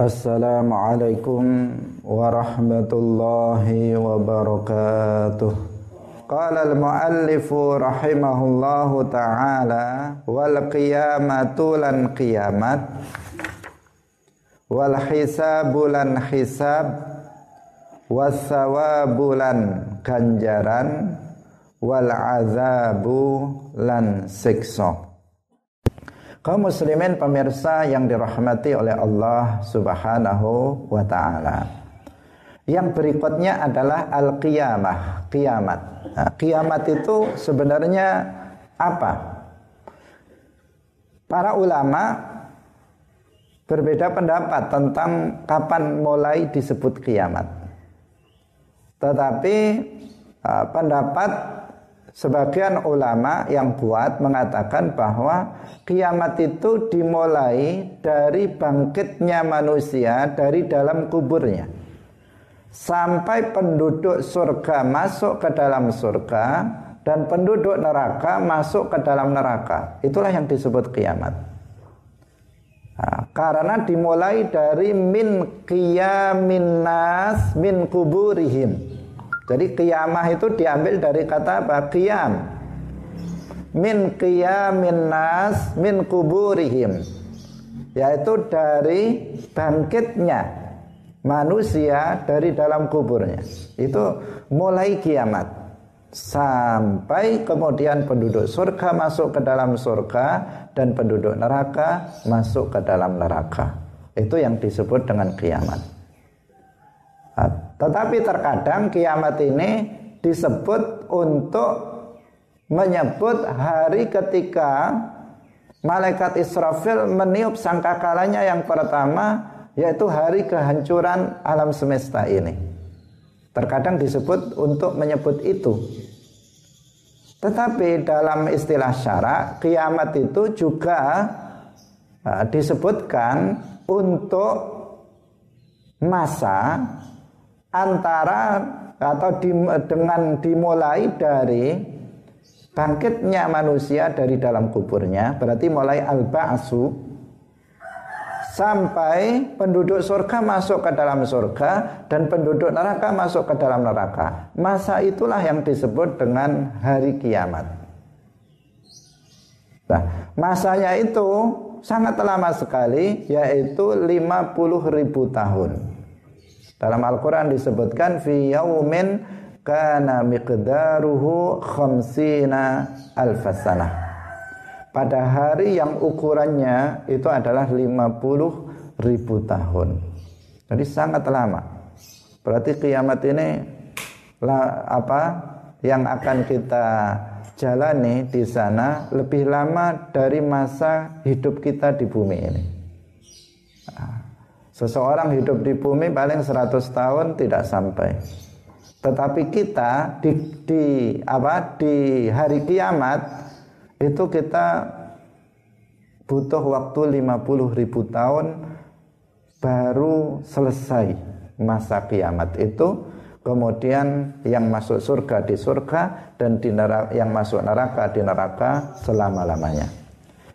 Assalamualaikum warahmatullahi wabarakatuh. Qala al-muallifu rahimahullahu taala wal qiyamatu lan qiyamat wal hisabu lan hisab was sawabu lan ganjaran wal azabu lan siksa kaum muslimin pemirsa yang dirahmati oleh Allah Subhanahu wa taala. Yang berikutnya adalah al-qiyamah, kiamat. Nah, kiamat itu sebenarnya apa? Para ulama berbeda pendapat tentang kapan mulai disebut kiamat. Tetapi uh, pendapat Sebagian ulama yang kuat mengatakan bahwa kiamat itu dimulai dari bangkitnya manusia dari dalam kuburnya. Sampai penduduk surga masuk ke dalam surga dan penduduk neraka masuk ke dalam neraka. Itulah yang disebut kiamat. Nah, karena dimulai dari min qiyamin nas min kuburihim jadi qiyamah itu diambil dari kata apa? Qiyam. Min qiyamin nas min kuburihim. Yaitu dari bangkitnya manusia dari dalam kuburnya. Itu mulai kiamat. Sampai kemudian penduduk surga masuk ke dalam surga dan penduduk neraka masuk ke dalam neraka. Itu yang disebut dengan kiamat. Tetapi terkadang kiamat ini disebut untuk menyebut hari ketika malaikat Israfil meniup sangkakalanya yang pertama yaitu hari kehancuran alam semesta ini. Terkadang disebut untuk menyebut itu. Tetapi dalam istilah syarak kiamat itu juga uh, disebutkan untuk masa antara atau di, dengan dimulai dari bangkitnya manusia dari dalam kuburnya berarti mulai al-ba'su sampai penduduk surga masuk ke dalam surga dan penduduk neraka masuk ke dalam neraka. Masa itulah yang disebut dengan hari kiamat. Nah, masanya itu sangat lama sekali yaitu 50 ribu tahun. Dalam Al-Quran disebutkan fi yaumin kana miqdaruhu khamsina alfasanah. Pada hari yang ukurannya itu adalah 50 ribu tahun. Jadi sangat lama. Berarti kiamat ini lah, apa yang akan kita jalani di sana lebih lama dari masa hidup kita di bumi ini. Seseorang hidup di bumi paling 100 tahun tidak sampai. Tetapi kita di, di apa di hari kiamat itu kita butuh waktu 50 ribu tahun baru selesai masa kiamat itu kemudian yang masuk surga di surga dan di neraka, yang masuk neraka di neraka selama-lamanya.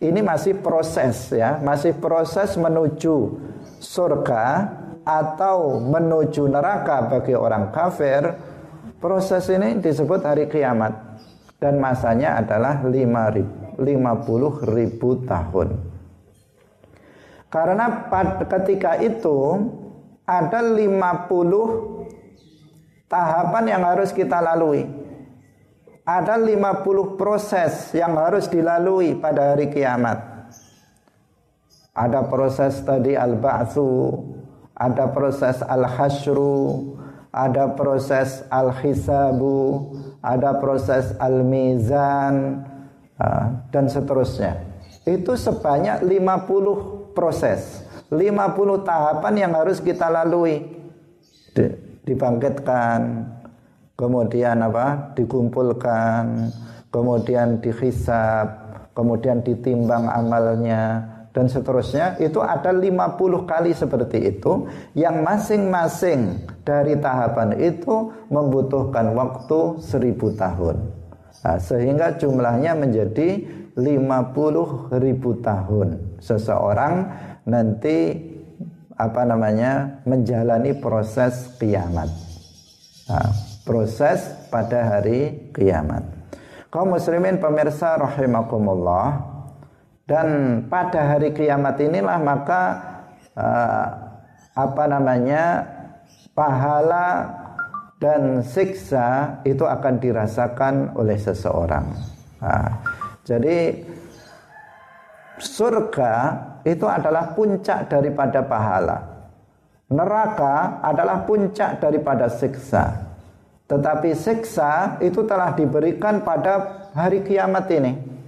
Ini masih proses ya, masih proses menuju surga atau menuju neraka bagi orang kafir. Proses ini disebut hari kiamat dan masanya adalah 50 ribu tahun. Karena ketika itu ada 50 tahapan yang harus kita lalui ada 50 proses yang harus dilalui pada hari kiamat. Ada proses tadi al-ba'tsu, ada proses al-hasyru, ada proses al-hisabu, ada proses al-mizan dan seterusnya. Itu sebanyak 50 proses, 50 tahapan yang harus kita lalui. Dibangkitkan, kemudian apa dikumpulkan kemudian dihisap kemudian ditimbang amalnya dan seterusnya itu ada 50 kali seperti itu yang masing-masing dari tahapan itu membutuhkan waktu 1000 tahun nah, sehingga jumlahnya menjadi 50 ribu tahun seseorang nanti apa namanya menjalani proses kiamat. Nah, proses pada hari kiamat. Kaum muslimin pemirsa rahimakumullah dan pada hari kiamat inilah maka uh, apa namanya pahala dan siksa itu akan dirasakan oleh seseorang. Nah, jadi surga itu adalah puncak daripada pahala. Neraka adalah puncak daripada siksa. Tetapi siksa itu telah diberikan pada hari kiamat ini.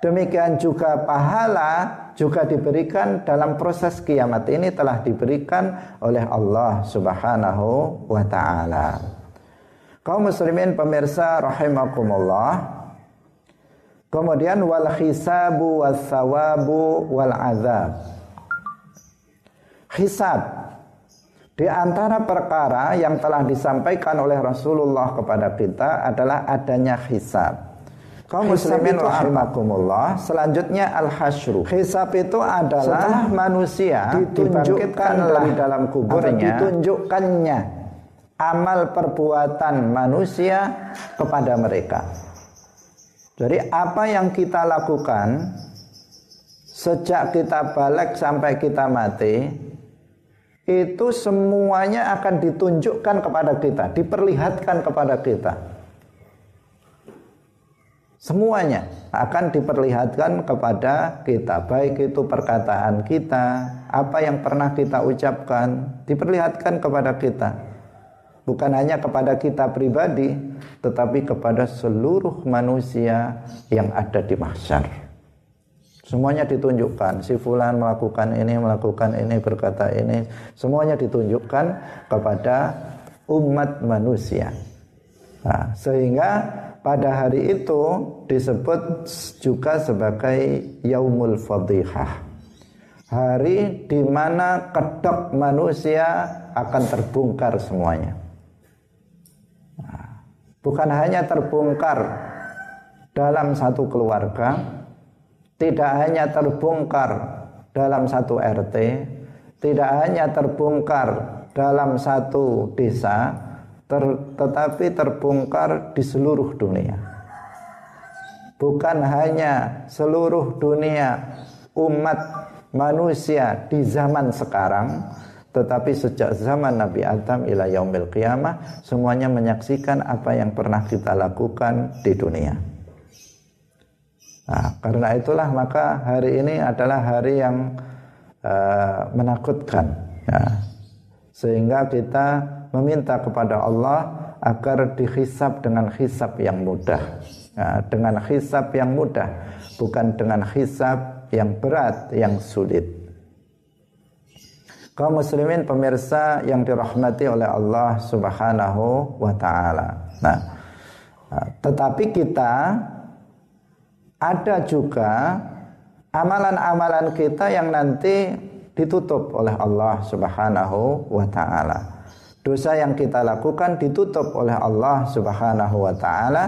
Demikian juga pahala juga diberikan dalam proses kiamat ini telah diberikan oleh Allah Subhanahu wa taala. Kaum muslimin pemirsa rahimakumullah, Kemudian wal hisabu was sawabu wal azab. Hisab di antara perkara yang telah disampaikan oleh Rasulullah kepada kita adalah adanya hisab. Kaum muslimin rahimakumullah, selanjutnya al-hasyru. Hisab itu adalah setelah manusia ditunjukkan dari dalam kuburnya, ditunjukkannya amal perbuatan manusia kepada mereka. Jadi apa yang kita lakukan sejak kita balik sampai kita mati itu semuanya akan ditunjukkan kepada kita, diperlihatkan kepada kita. Semuanya akan diperlihatkan kepada kita, baik itu perkataan kita, apa yang pernah kita ucapkan, diperlihatkan kepada kita. Bukan hanya kepada kita pribadi tetapi kepada seluruh manusia yang ada di mahsyar. Semuanya ditunjukkan si fulan melakukan ini melakukan ini berkata ini semuanya ditunjukkan kepada umat manusia. Nah, sehingga pada hari itu disebut juga sebagai yaumul fadihah. Hari di mana kedok manusia akan terbongkar semuanya. Bukan hanya terbongkar dalam satu keluarga, tidak hanya terbongkar dalam satu RT, tidak hanya terbongkar dalam satu desa, ter, tetapi terbongkar di seluruh dunia. Bukan hanya seluruh dunia umat manusia di zaman sekarang, tetapi sejak zaman Nabi Adam ila yaumil qiyamah semuanya menyaksikan apa yang pernah kita lakukan di dunia. Nah, karena itulah maka hari ini adalah hari yang uh, menakutkan. Ya. Sehingga kita meminta kepada Allah agar dihisap dengan hisap yang mudah. Ya, dengan hisap yang mudah, bukan dengan hisap yang berat, yang sulit kaum muslimin pemirsa yang dirahmati oleh Allah Subhanahu wa taala. Nah, tetapi kita ada juga amalan-amalan kita yang nanti ditutup oleh Allah Subhanahu wa taala. Dosa yang kita lakukan ditutup oleh Allah Subhanahu wa taala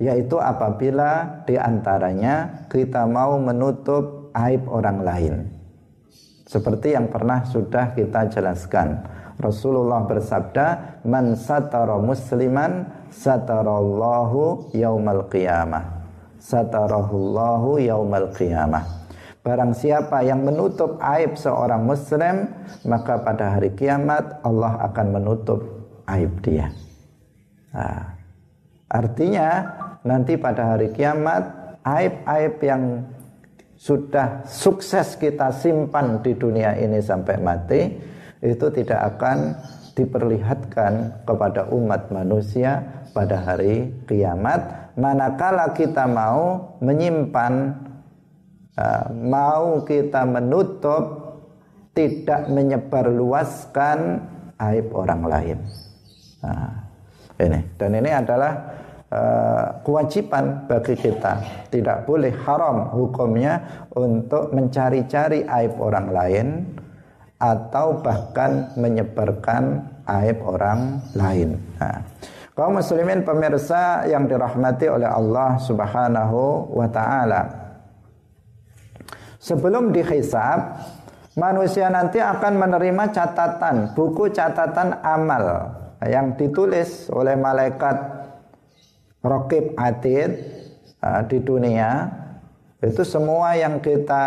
yaitu apabila di antaranya kita mau menutup aib orang lain. Seperti yang pernah sudah kita jelaskan. Rasulullah bersabda, "Man satara musliman satarallahu yaumal qiyamah." Satarahullahu yaumal qiyamah. Barang siapa yang menutup aib seorang muslim, maka pada hari kiamat Allah akan menutup aib dia. Nah, artinya nanti pada hari kiamat aib-aib yang sudah sukses kita simpan di dunia ini sampai mati itu tidak akan diperlihatkan kepada umat manusia pada hari kiamat manakala kita mau menyimpan mau kita menutup tidak menyebarluaskan aib orang lain nah, ini dan ini adalah uh, kewajiban bagi kita. Tidak boleh haram hukumnya untuk mencari-cari aib orang lain atau bahkan menyebarkan aib orang lain. Nah, kaum muslimin pemirsa yang dirahmati oleh Allah Subhanahu wa taala. Sebelum dihisab, manusia nanti akan menerima catatan, buku catatan amal yang ditulis oleh malaikat Rokib Atid uh, di dunia itu semua yang kita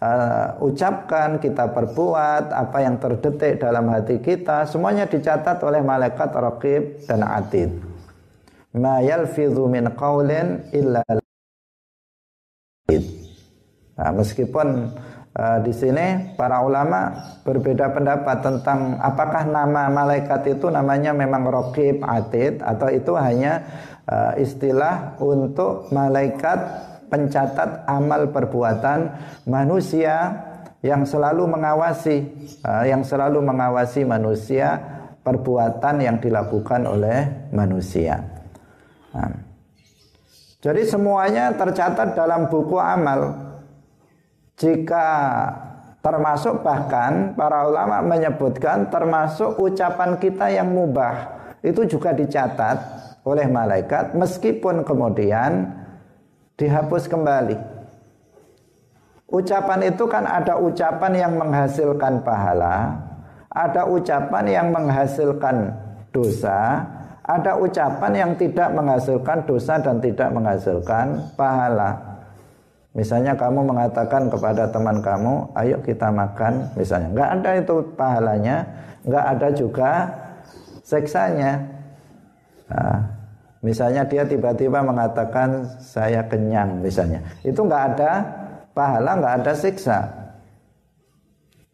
uh, ucapkan, kita perbuat, apa yang terdetik dalam hati kita, semuanya dicatat oleh malaikat Rokib dan Atid. Ma yalfidhu min qawlin illa Nah, meskipun uh, di sini para ulama berbeda pendapat tentang apakah nama malaikat itu namanya memang rokib atid atau itu hanya uh, istilah untuk malaikat pencatat amal perbuatan manusia yang selalu mengawasi uh, yang selalu mengawasi manusia perbuatan yang dilakukan oleh manusia. Nah, jadi semuanya tercatat dalam buku amal jika termasuk bahkan para ulama menyebutkan termasuk ucapan kita yang mubah itu juga dicatat oleh malaikat meskipun kemudian dihapus kembali. Ucapan itu kan ada ucapan yang menghasilkan pahala, ada ucapan yang menghasilkan dosa, ada ucapan yang tidak menghasilkan dosa dan tidak menghasilkan pahala. Misalnya kamu mengatakan kepada teman kamu, ayo kita makan, misalnya. Nggak ada itu pahalanya, nggak ada juga seksanya. Nah, misalnya dia tiba-tiba mengatakan saya kenyang, misalnya. Itu nggak ada pahala, nggak ada siksa.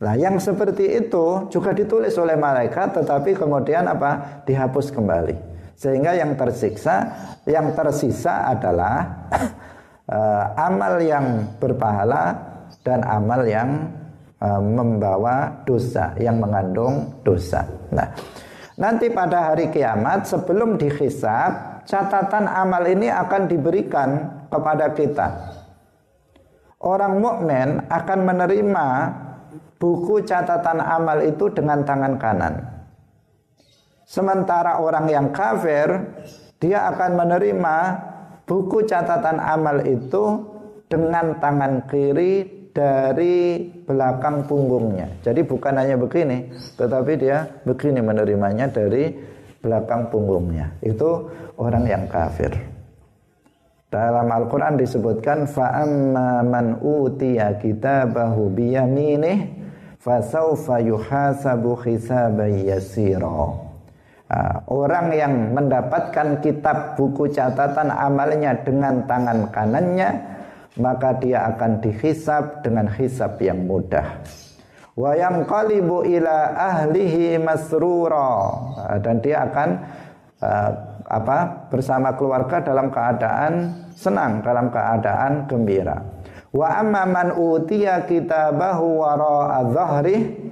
Nah, yang seperti itu juga ditulis oleh malaikat, tetapi kemudian apa? Dihapus kembali. Sehingga yang tersiksa, yang tersisa adalah uh, amal yang berpahala dan amal yang uh, membawa dosa, yang mengandung dosa. Nah, nanti pada hari kiamat sebelum dihisab, catatan amal ini akan diberikan kepada kita. Orang mukmin akan menerima buku catatan amal itu dengan tangan kanan. Sementara orang yang kafir dia akan menerima buku catatan amal itu dengan tangan kiri dari belakang punggungnya. Jadi bukan hanya begini, tetapi dia begini menerimanya dari belakang punggungnya. Itu orang yang kafir. Dalam Al-Quran disebutkan fa'amma man utiya kitabahu biyaminih fasawfa yuhasabu hisaban yasira. Ah, orang yang mendapatkan kitab buku catatan amalnya dengan tangan kanannya maka dia akan dihisap dengan hisap yang mudah. Wa ila ahlihi masrura. Ah, dan dia akan uh, apa bersama keluarga dalam keadaan senang dalam keadaan gembira. Wa amma man utiya kitabahu wara dhahrihi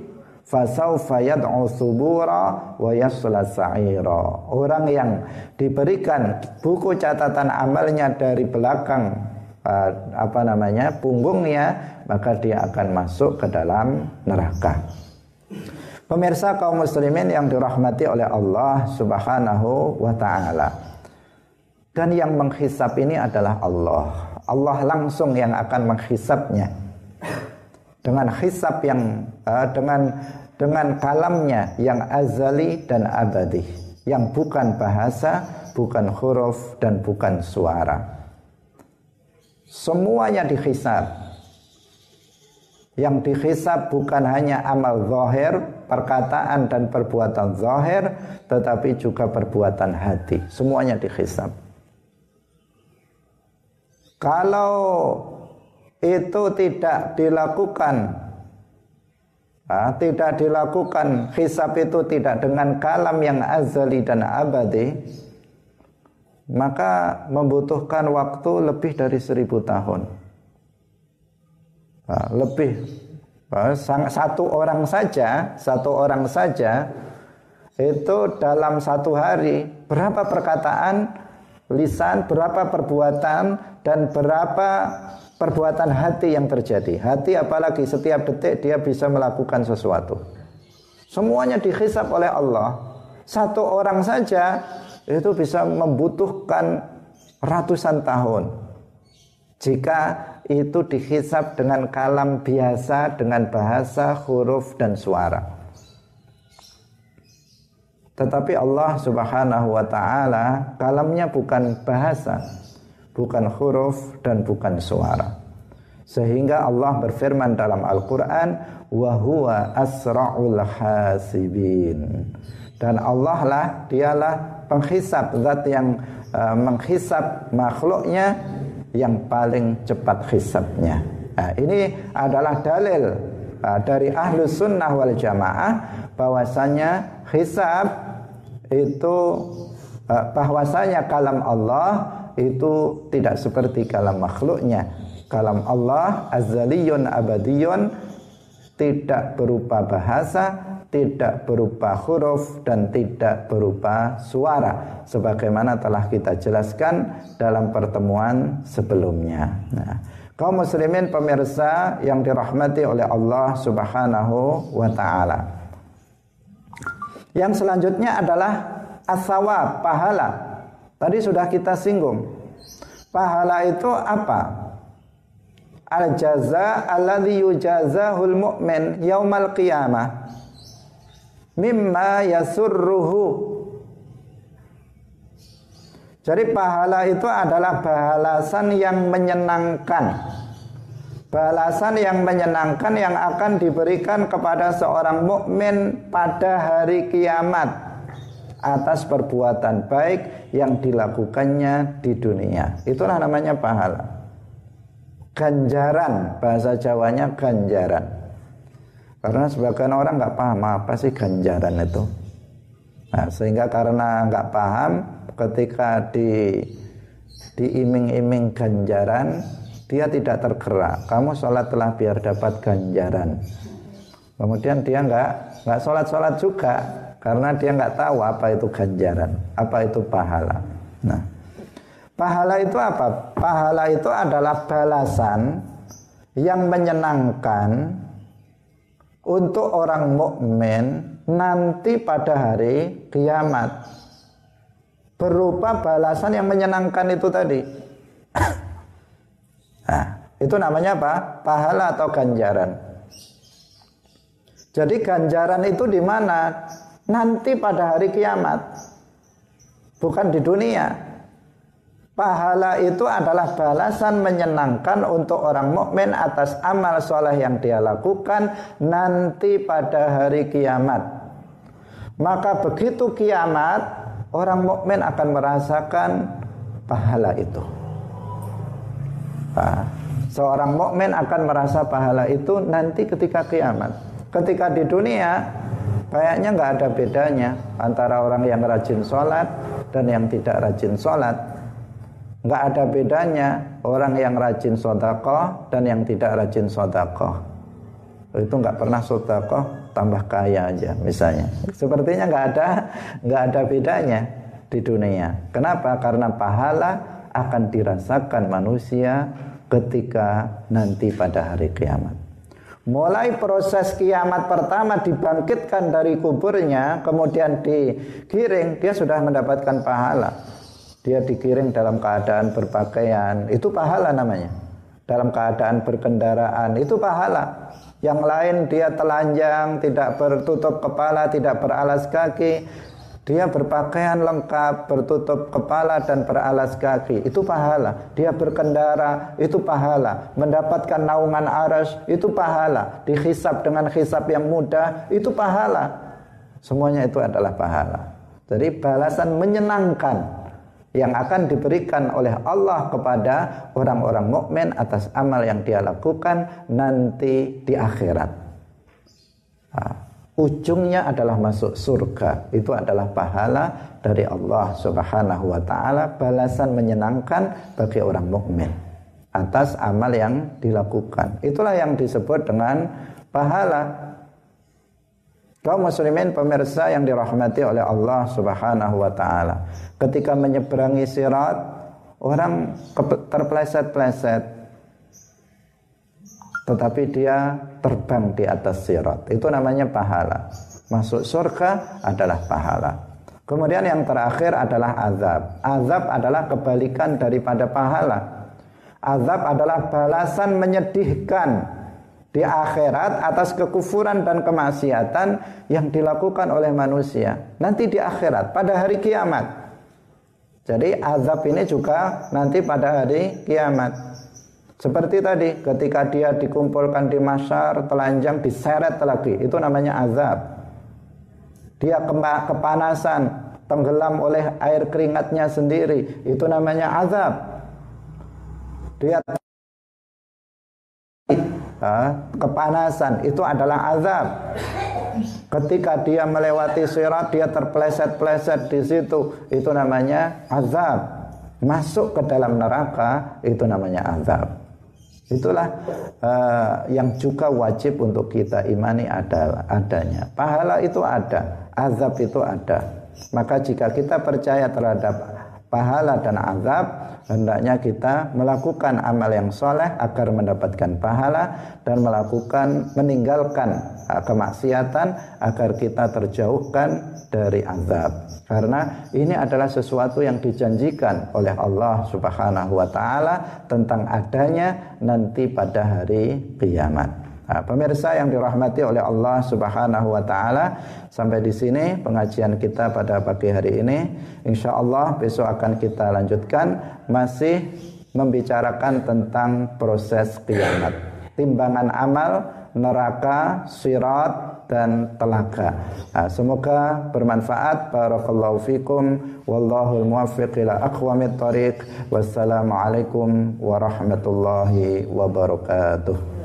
fasaufa yad'u subura wa. Orang yang diberikan buku catatan amalnya dari belakang uh, apa namanya? punggungnya, maka dia akan masuk ke dalam neraka. Pemirsa kaum muslimin yang dirahmati oleh Allah Subhanahu wa taala. Dan yang menghisap ini adalah Allah. Allah langsung yang akan menghisapnya dengan hisap yang uh, dengan dengan kalamnya yang azali dan abadi yang bukan bahasa, bukan huruf dan bukan suara. Semuanya dihisab. Yang dihisab bukan hanya amal zahir, perkataan dan perbuatan zahir, tetapi juga perbuatan hati. Semuanya dihisab. Kalau itu tidak dilakukan Tidak dilakukan hisab itu tidak dengan kalam yang azali dan abadi maka membutuhkan waktu lebih dari seribu tahun. Lebih. Satu orang saja satu orang saja itu dalam satu hari berapa perkataan lisan berapa perbuatan dan berapa perbuatan hati yang terjadi. Hati apalagi setiap detik dia bisa melakukan sesuatu. Semuanya dihisap oleh Allah. Satu orang saja itu bisa membutuhkan ratusan tahun. Jika itu dihisap dengan kalam biasa dengan bahasa huruf dan suara tetapi Allah Subhanahu wa taala kalamnya bukan bahasa bukan huruf dan bukan suara. Sehingga Allah berfirman dalam Al-Qur'an wa huwa asra'ul hasibin. Dan Allah lah dialah penghisap zat yang uh, menghisap makhluknya yang paling cepat hisapnya nah, ini adalah dalil uh, dari ahlu sunnah wal jamaah bahwasanya hisab itu bahwasanya kalam Allah itu tidak seperti kalam makhluknya kalam Allah azaliyun abadiyun tidak berupa bahasa, tidak berupa huruf dan tidak berupa suara sebagaimana telah kita jelaskan dalam pertemuan sebelumnya. Nah, kaum muslimin pemirsa yang dirahmati oleh Allah Subhanahu wa taala. Yang selanjutnya adalah asawab, pahala. Tadi sudah kita singgung. Pahala itu apa? al jaza alladhi yujazahul mu'min yaumal qiyamah mimma yasurruhu jadi pahala itu adalah balasan yang menyenangkan. Balasan yang menyenangkan yang akan diberikan kepada seorang mukmin pada hari kiamat atas perbuatan baik yang dilakukannya di dunia. Itulah namanya pahala. Ganjaran bahasa Jawanya ganjaran. Karena sebagian orang nggak paham apa sih ganjaran itu? Nah, sehingga karena nggak paham ketika di diiming-iming ganjaran dia tidak tergerak. Kamu sholatlah biar dapat ganjaran. Kemudian dia nggak nggak sholat sholat juga karena dia nggak tahu apa itu ganjaran apa itu pahala nah Pahala itu apa? Pahala itu adalah balasan yang menyenangkan untuk orang mukmin nanti pada hari kiamat. Berupa balasan yang menyenangkan itu tadi. nah, itu namanya apa? Pahala atau ganjaran. Jadi ganjaran itu di mana? Nanti pada hari kiamat. Bukan di dunia. Pahala itu adalah balasan menyenangkan untuk orang mukmin atas amal soleh yang dia lakukan nanti pada hari kiamat. Maka begitu kiamat, orang mukmin akan merasakan pahala itu. Nah, seorang mukmin akan merasa pahala itu nanti ketika kiamat. Ketika di dunia, kayaknya nggak ada bedanya antara orang yang rajin sholat dan yang tidak rajin sholat. Nggak ada bedanya orang yang rajin sodakoh dan yang tidak rajin sodakoh itu nggak pernah sodakoh tambah kaya aja misalnya. Sepertinya nggak ada nggak ada bedanya di dunia. Kenapa? Karena pahala akan dirasakan manusia ketika nanti pada hari kiamat Mulai proses kiamat pertama dibangkitkan dari kuburnya, kemudian digiring, dia sudah mendapatkan pahala dia dikirim dalam keadaan berpakaian, itu pahala namanya. Dalam keadaan berkendaraan, itu pahala. Yang lain dia telanjang, tidak bertutup kepala, tidak beralas kaki. Dia berpakaian lengkap, bertutup kepala dan beralas kaki. Itu pahala. Dia berkendara, itu pahala. Mendapatkan naungan aras, itu pahala. Dihisap dengan hisap yang mudah, itu pahala. Semuanya itu adalah pahala. Jadi balasan menyenangkan yang akan diberikan oleh Allah kepada orang-orang mukmin atas amal yang dia lakukan nanti di akhirat. Ujungnya adalah masuk surga. Itu adalah pahala dari Allah Subhanahu wa taala, balasan menyenangkan bagi orang mukmin atas amal yang dilakukan. Itulah yang disebut dengan pahala. Kaum muslimin pemirsa yang dirahmati oleh Allah Subhanahu wa taala ketika menyeberangi sirat orang terpleset-pleset tetapi dia terbang di atas sirat itu namanya pahala masuk surga adalah pahala kemudian yang terakhir adalah azab azab adalah kebalikan daripada pahala Azab adalah balasan menyedihkan di akhirat atas kekufuran dan kemaksiatan yang dilakukan oleh manusia. Nanti di akhirat pada hari kiamat. Jadi azab ini juga nanti pada hari kiamat. Seperti tadi ketika dia dikumpulkan di masyar telanjang diseret lagi itu namanya azab. Dia kepanasan tenggelam oleh air keringatnya sendiri itu namanya azab. Dia kepanasan itu adalah azab. Ketika dia melewati sirat dia terpleset-pleset di situ itu namanya azab. Masuk ke dalam neraka itu namanya azab. Itulah uh, yang juga wajib untuk kita imani adalah adanya. Pahala itu ada, azab itu ada. Maka jika kita percaya terhadap pahala dan azab, hendaknya kita melakukan amal yang soleh agar mendapatkan pahala dan melakukan meninggalkan uh, kemaksiatan agar kita terjauhkan dari azab. Karena ini adalah sesuatu yang dijanjikan oleh Allah Subhanahu wa taala tentang adanya nanti pada hari kiamat. Nah, pemirsa yang dirahmati oleh Allah Subhanahu wa taala, sampai di sini pengajian kita pada pagi hari ini. Insya Allah besok akan kita lanjutkan masih membicarakan tentang proses kiamat. Timbangan amal, neraka, sirat, dan telaga. Nah, semoga bermanfaat. Barakallahu fikum. Wallahul muwaffiq ila aqwamit thariq. Wassalamualaikum warahmatullahi wabarakatuh.